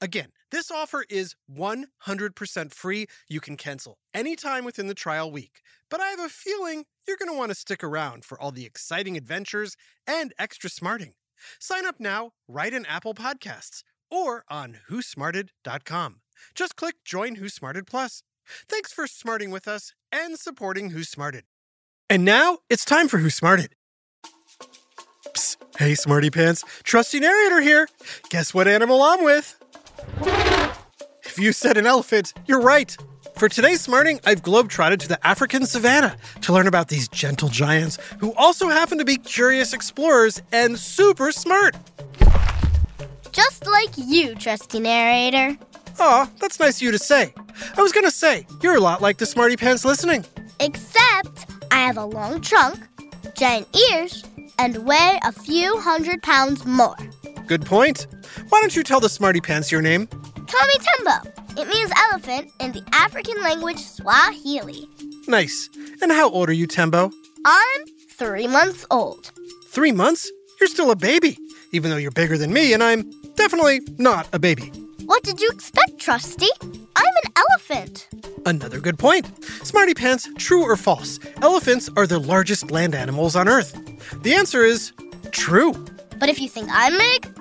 Again, this offer is 100% free. You can cancel anytime within the trial week. But I have a feeling you're going to want to stick around for all the exciting adventures and extra smarting. Sign up now right in Apple Podcasts or on whosmarted.com. Just click Join Who Smarted Plus. Thanks for smarting with us and supporting Who Smarted. And now it's time for Who Smarted. Psst. Hey, Smarty Pants. Trusty narrator here. Guess what animal I'm with? If you said an elephant, you're right. For today's smarting, I've globetrotted to the African savannah to learn about these gentle giants who also happen to be curious explorers and super smart. Just like you, trusty narrator. Aw, that's nice of you to say. I was gonna say, you're a lot like the Smarty Pants listening. Except I have a long trunk, giant ears, and weigh a few hundred pounds more. Good point. Why don't you tell the Smarty Pants your name? Me Tembo. It means elephant in the African language Swahili. Nice. And how old are you, Tembo? I'm three months old. Three months? You're still a baby, even though you're bigger than me, and I'm definitely not a baby. What did you expect, Trusty? I'm an elephant. Another good point. Smarty Pants, true or false? Elephants are the largest land animals on Earth. The answer is true. But if you think I'm big,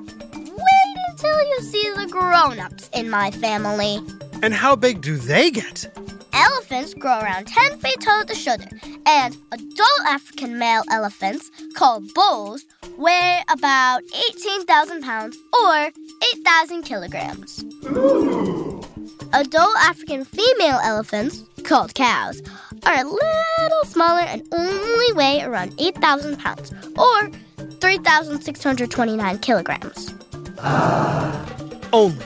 until you see the grown ups in my family. And how big do they get? Elephants grow around 10 feet tall at the shoulder, and adult African male elephants, called bulls, weigh about 18,000 pounds or 8,000 kilograms. Ooh. Adult African female elephants, called cows, are a little smaller and only weigh around 8,000 pounds or 3,629 kilograms. Uh, only.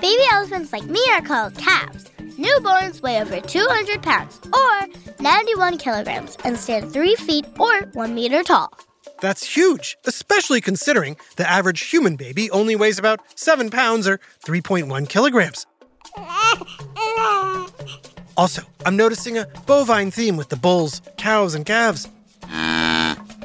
Baby elephants like me are called calves. Newborns weigh over 200 pounds or 91 kilograms and stand 3 feet or 1 meter tall. That's huge, especially considering the average human baby only weighs about 7 pounds or 3.1 kilograms. Also, I'm noticing a bovine theme with the bulls, cows, and calves.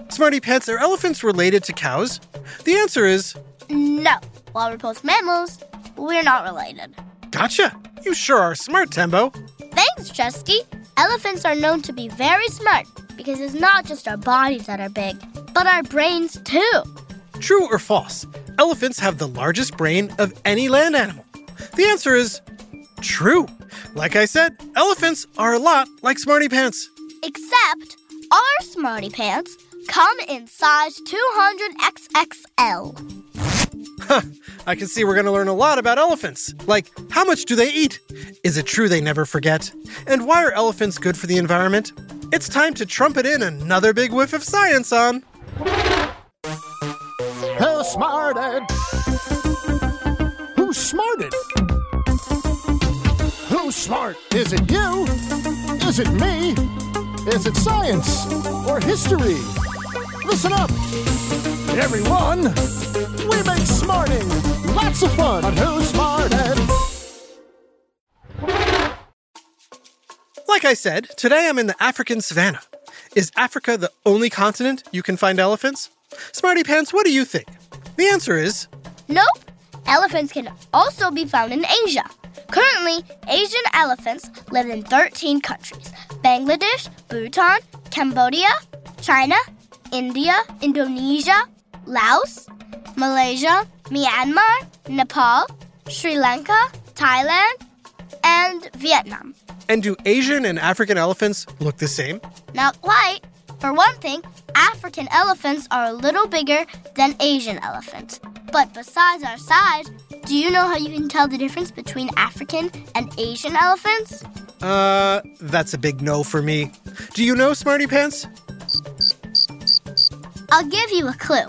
Smarty Pants, are elephants related to cows? The answer is No, while we're both mammals, we're not related. gotcha. You sure are smart, Tembo. Thanks, Trusty. Elephants are known to be very smart because it's not just our bodies that are big, but our brains too. True or false? Elephants have the largest brain of any land animal. The answer is true. Like I said, elephants are a lot like Smarty Pants. Except our smarty pants come in size 200XXL. I can see we're going to learn a lot about elephants. Like, how much do they eat? Is it true they never forget? And why are elephants good for the environment? It's time to trumpet in another big whiff of science on. Who smarted? Who smarted? Who's smart? Is it you? Is it me? Is it science or history? Listen up, everyone. We make smarting lots of fun on Who Smarted. Like I said, today I'm in the African savannah. Is Africa the only continent you can find elephants? Smarty Pants, what do you think? The answer is Nope. Elephants can also be found in Asia. Currently, Asian elephants live in 13 countries Bangladesh, Bhutan, Cambodia, China, India, Indonesia, Laos, Malaysia, Myanmar, Nepal, Sri Lanka, Thailand, and Vietnam. And do Asian and African elephants look the same? Not quite. For one thing, African elephants are a little bigger than Asian elephants. But besides our size, do you know how you can tell the difference between African and Asian elephants? Uh, that's a big no for me. Do you know, Smarty Pants? I'll give you a clue.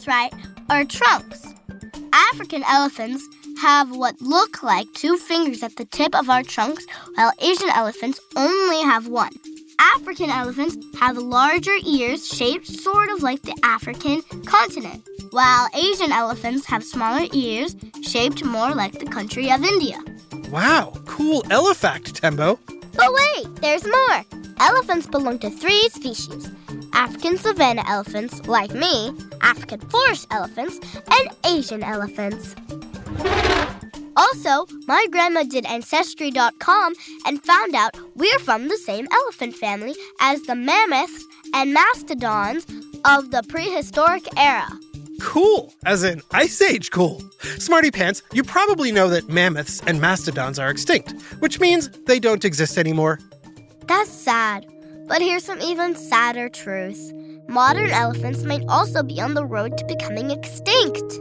That's right, our trunks. African elephants have what look like two fingers at the tip of our trunks, while Asian elephants only have one. African elephants have larger ears shaped sort of like the African continent, while Asian elephants have smaller ears shaped more like the country of India. Wow, cool elephant, Tembo. But wait, there's more. Elephants belong to three species African savanna elephants, like me, African forest elephants, and Asian elephants. Also, my grandma did Ancestry.com and found out we're from the same elephant family as the mammoths and mastodons of the prehistoric era. Cool, as in Ice Age cool. Smarty Pants, you probably know that mammoths and mastodons are extinct, which means they don't exist anymore. That's sad. But here's some even sadder truth modern elephants might also be on the road to becoming extinct.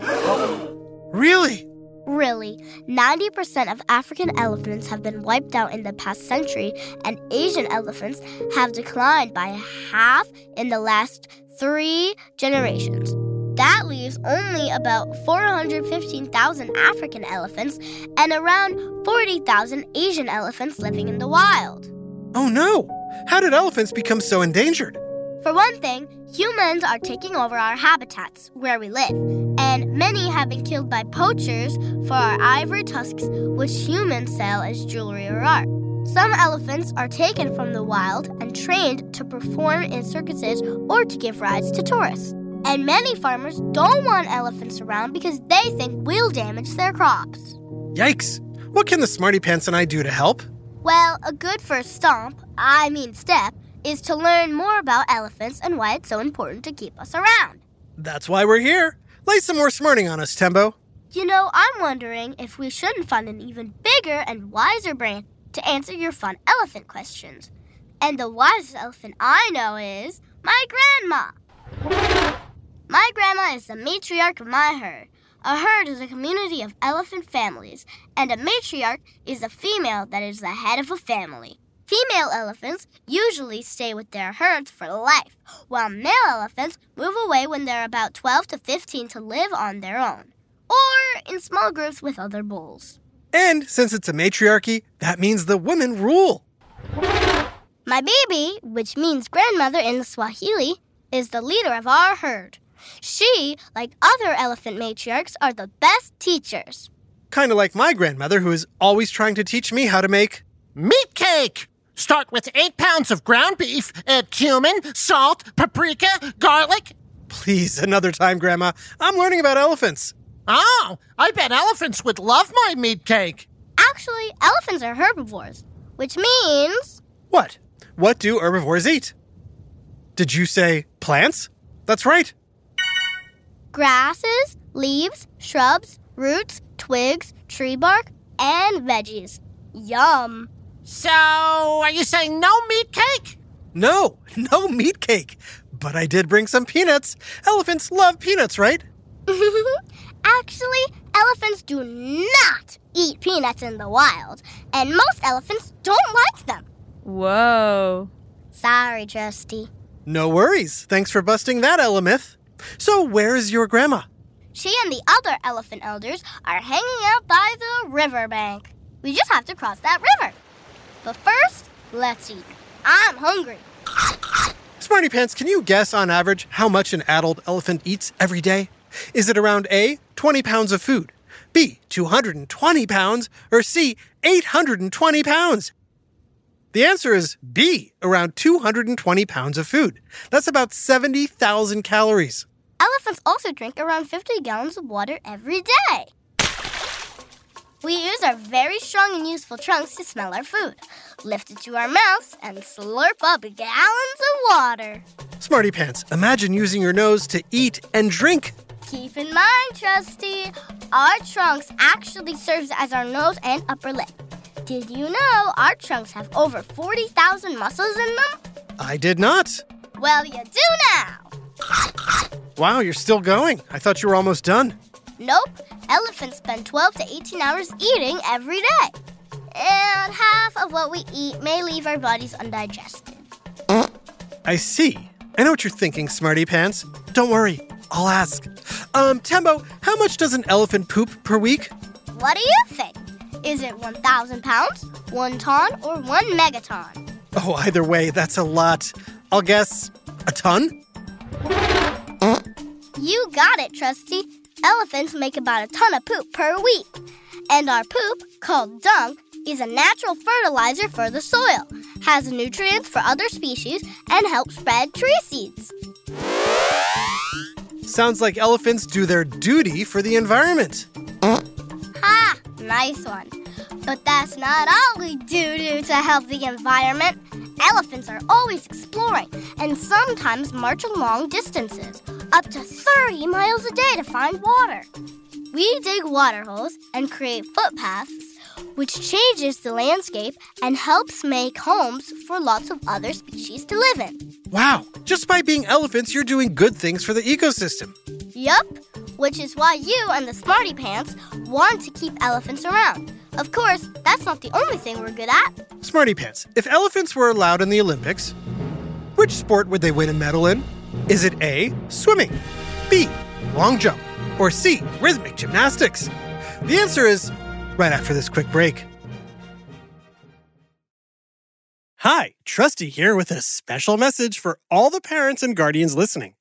Really? Really, 90% of African elephants have been wiped out in the past century, and Asian elephants have declined by half in the last three generations. That leaves only about 415,000 African elephants and around 40,000 Asian elephants living in the wild. Oh no! How did elephants become so endangered? For one thing, humans are taking over our habitats where we live, and many have been killed by poachers for our ivory tusks, which humans sell as jewelry or art. Some elephants are taken from the wild and trained to perform in circuses or to give rides to tourists. And many farmers don't want elephants around because they think we'll damage their crops. Yikes! What can the Smarty Pants and I do to help? Well, a good first stomp, I mean step, is to learn more about elephants and why it's so important to keep us around. That's why we're here. Lay some more smarting on us, Tembo. You know, I'm wondering if we shouldn't find an even bigger and wiser brain to answer your fun elephant questions. And the wisest elephant I know is my grandma. My grandma is the matriarch of my herd. A herd is a community of elephant families, and a matriarch is a female that is the head of a family. Female elephants usually stay with their herds for life, while male elephants move away when they're about 12 to 15 to live on their own, or in small groups with other bulls. And since it's a matriarchy, that means the women rule. My Bibi, which means grandmother in Swahili, is the leader of our herd. She, like other elephant matriarchs, are the best teachers. Kind of like my grandmother, who is always trying to teach me how to make. Meat cake! Start with eight pounds of ground beef, uh, cumin, salt, paprika, garlic. Please, another time, Grandma. I'm learning about elephants. Oh, I bet elephants would love my meat cake. Actually, elephants are herbivores, which means. What? What do herbivores eat? Did you say plants? That's right. Grasses, leaves, shrubs, roots, twigs, tree bark, and veggies. Yum. So, are you saying no meat cake? No, no meat cake. But I did bring some peanuts. Elephants love peanuts, right? Actually, elephants do not eat peanuts in the wild, and most elephants don't like them. Whoa. Sorry, Trusty. No worries. Thanks for busting that elemyth. So, where's your grandma? She and the other elephant elders are hanging out by the riverbank. We just have to cross that river. But first, let's eat. I'm hungry. Smarty Pants, can you guess on average how much an adult elephant eats every day? Is it around A, 20 pounds of food, B, 220 pounds, or C, 820 pounds? The answer is B, around 220 pounds of food. That's about 70,000 calories. Elephants also drink around 50 gallons of water every day. We use our very strong and useful trunks to smell our food, lift it to our mouths, and slurp up gallons of water. Smarty Pants, imagine using your nose to eat and drink. Keep in mind, Trusty, our trunks actually serves as our nose and upper lip. Did you know our trunks have over 40,000 muscles in them? I did not. Well, you do now. Wow, you're still going. I thought you were almost done. Nope. Elephants spend 12 to 18 hours eating every day. And half of what we eat may leave our bodies undigested. I see. I know what you're thinking, Smarty Pants. Don't worry, I'll ask. Um, Tembo, how much does an elephant poop per week? What do you think? Is it 1,000 pounds, 1 ton, or 1 megaton? Oh, either way, that's a lot. I'll guess a ton? You got it, Trusty. Elephants make about a ton of poop per week. And our poop, called dung, is a natural fertilizer for the soil, has nutrients for other species, and helps spread tree seeds. Sounds like elephants do their duty for the environment. Ha! Nice one. But that's not all we do do to help the environment. Elephants are always exploring and sometimes march long distances, up to 30 miles a day to find water. We dig water holes and create footpaths, which changes the landscape and helps make homes for lots of other species to live in. Wow, just by being elephants, you're doing good things for the ecosystem. Yup, which is why you and the Smarty Pants want to keep elephants around. Of course, that's not the only thing we're good at. Smarty Pants, if elephants were allowed in the Olympics, which sport would they win a medal in? Is it A, swimming, B, long jump, or C, rhythmic gymnastics? The answer is right after this quick break. Hi, Trusty here with a special message for all the parents and guardians listening.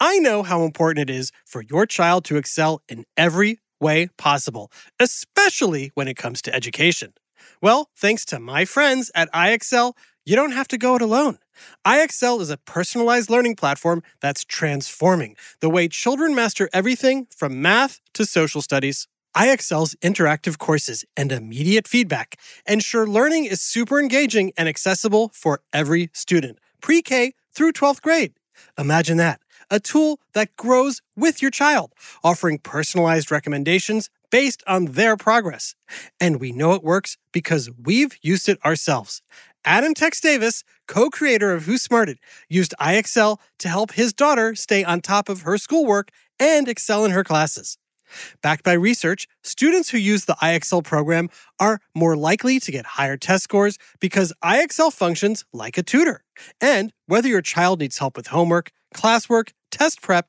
I know how important it is for your child to excel in every way possible, especially when it comes to education. Well, thanks to my friends at IXL, you don't have to go it alone. IXL is a personalized learning platform that's transforming the way children master everything from math to social studies. IXL's interactive courses and immediate feedback ensure learning is super engaging and accessible for every student, pre K through 12th grade. Imagine that a tool that grows with your child, offering personalized recommendations based on their progress. And we know it works because we've used it ourselves. Adam Tex Davis, co creator of Who Smarted, used IXL to help his daughter stay on top of her schoolwork and excel in her classes. Backed by research, students who use the IXL program are more likely to get higher test scores because IXL functions like a tutor. And whether your child needs help with homework, classwork, test prep,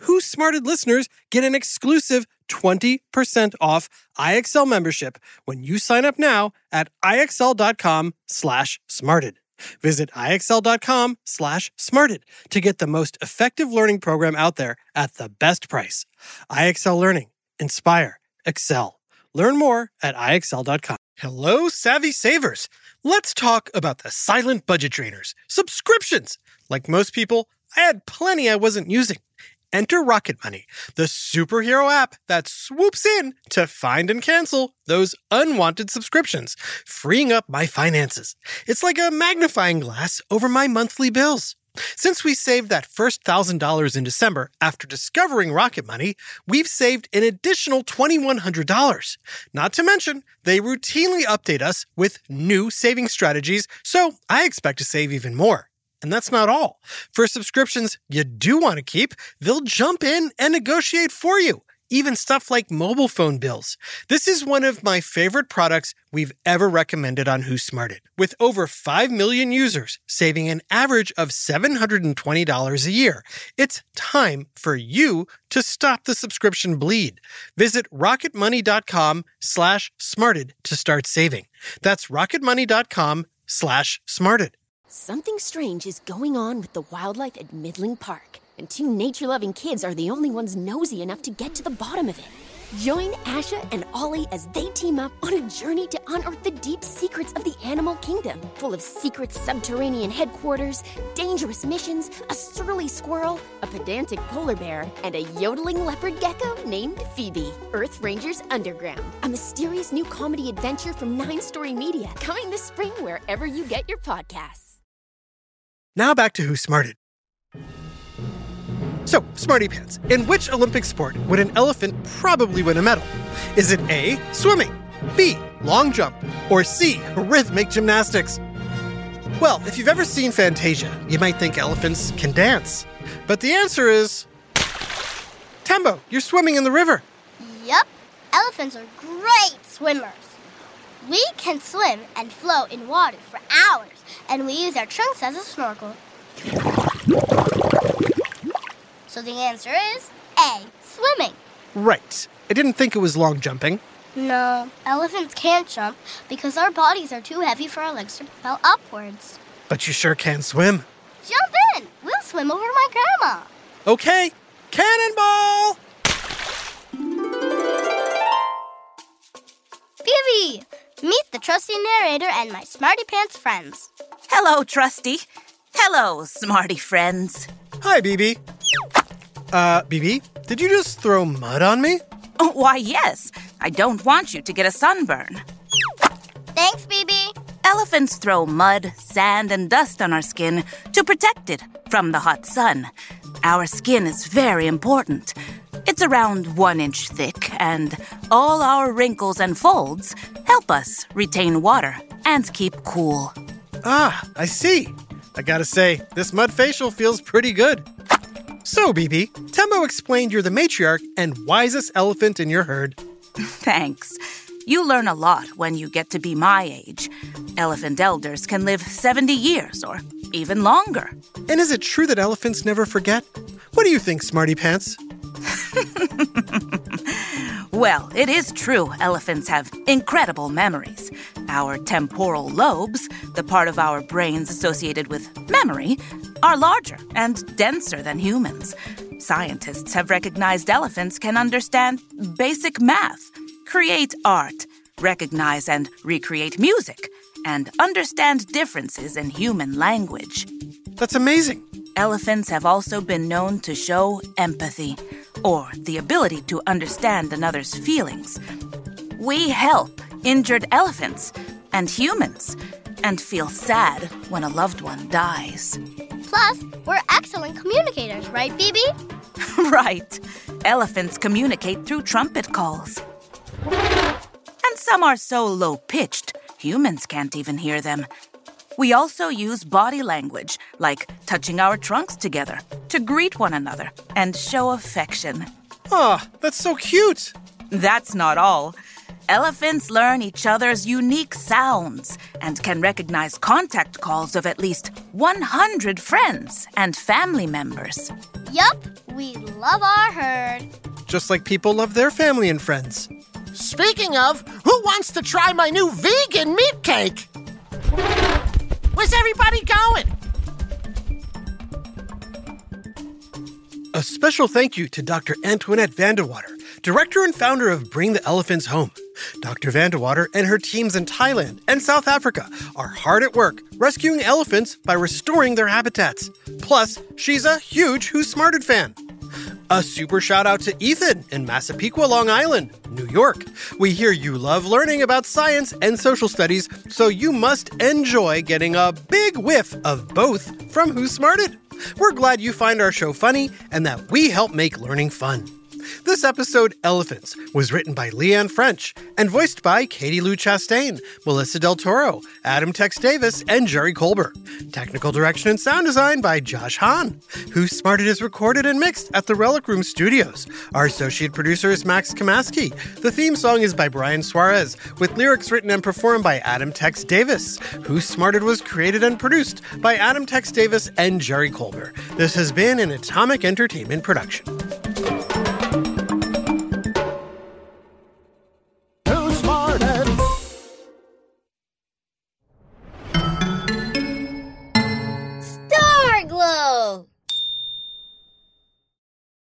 Who Smarted listeners get an exclusive 20% off IXL membership when you sign up now at IXL.com slash smarted. Visit IXL.com slash smarted to get the most effective learning program out there at the best price. IXL Learning. Inspire. Excel. Learn more at IXL.com. Hello, savvy savers. Let's talk about the silent budget drainers, subscriptions. Like most people, I had plenty I wasn't using. Enter Rocket Money, the superhero app that swoops in to find and cancel those unwanted subscriptions, freeing up my finances. It's like a magnifying glass over my monthly bills. Since we saved that first $1,000 in December after discovering Rocket Money, we've saved an additional $2,100. Not to mention, they routinely update us with new saving strategies, so I expect to save even more. And that's not all. For subscriptions you do want to keep, they'll jump in and negotiate for you. Even stuff like mobile phone bills. This is one of my favorite products we've ever recommended on Who Smarted. With over 5 million users saving an average of $720 a year, it's time for you to stop the subscription bleed. Visit rocketmoney.com slash smarted to start saving. That's rocketmoney.com slash smarted. Something strange is going on with the wildlife at Midling Park, and two nature loving kids are the only ones nosy enough to get to the bottom of it. Join Asha and Ollie as they team up on a journey to unearth the deep secrets of the animal kingdom, full of secret subterranean headquarters, dangerous missions, a surly squirrel, a pedantic polar bear, and a yodeling leopard gecko named Phoebe. Earth Rangers Underground, a mysterious new comedy adventure from Nine Story Media, coming this spring wherever you get your podcasts. Now back to Who Smarted. So, Smarty Pants, in which Olympic sport would an elephant probably win a medal? Is it A, swimming, B. Long jump. Or C. Rhythmic gymnastics. Well, if you've ever seen Fantasia, you might think elephants can dance. But the answer is. Tembo, you're swimming in the river. Yep, elephants are great swimmers. We can swim and float in water for hours, and we use our trunks as a snorkel. So the answer is A. Swimming. Right. I didn't think it was long jumping. No, elephants can't jump because our bodies are too heavy for our legs to propel upwards. But you sure can swim. Jump in! We'll swim over to my grandma. Okay, cannonball! Bibi! Meet the trusty narrator and my smarty pants friends. Hello, Trusty. Hello, smarty friends. Hi, Bibi. Uh, Bibi, did you just throw mud on me? Oh, why, yes. I don't want you to get a sunburn. Thanks, Bibi. Elephants throw mud, sand, and dust on our skin to protect it from the hot sun. Our skin is very important. It's around one inch thick, and all our wrinkles and folds help us retain water and keep cool. Ah, I see. I gotta say, this mud facial feels pretty good. So, Bibi, Tembo explained you're the matriarch and wisest elephant in your herd. Thanks. You learn a lot when you get to be my age. Elephant elders can live 70 years or even longer. And is it true that elephants never forget? What do you think, Smarty Pants? Well, it is true elephants have incredible memories. Our temporal lobes, the part of our brains associated with memory, are larger and denser than humans. Scientists have recognized elephants can understand basic math, create art, recognize and recreate music, and understand differences in human language. That's amazing. Elephants have also been known to show empathy, or the ability to understand another's feelings. We help injured elephants and humans and feel sad when a loved one dies. Plus, we're excellent communicators, right, Bibi? right. Elephants communicate through trumpet calls. And some are so low pitched, humans can't even hear them. We also use body language, like touching our trunks together, to greet one another and show affection. Ah, that's so cute. That's not all. Elephants learn each other's unique sounds and can recognize contact calls of at least 100 friends and family members. Yup, we love our herd. Just like people love their family and friends. Speaking of, who wants to try my new vegan meat cake? Where's everybody going? A special thank you to Dr. Antoinette Vandewater, director and founder of Bring the Elephants Home. Dr. Vandewater and her teams in Thailand and South Africa are hard at work rescuing elephants by restoring their habitats. Plus, she's a huge Who Smarted fan. A super shout out to Ethan in Massapequa, Long Island, New York. We hear you love learning about science and social studies, so you must enjoy getting a big whiff of both from Who Smarted. We're glad you find our show funny and that we help make learning fun. This episode, Elephants, was written by Leanne French and voiced by Katie Lou Chastain, Melissa Del Toro, Adam Tex Davis, and Jerry Colbert. Technical direction and sound design by Josh Hahn. Who Smarted is recorded and mixed at the Relic Room Studios. Our associate producer is Max Kamaski. The theme song is by Brian Suarez, with lyrics written and performed by Adam Tex Davis. Who Smarted was created and produced by Adam Tex Davis and Jerry Colbert. This has been an Atomic Entertainment production.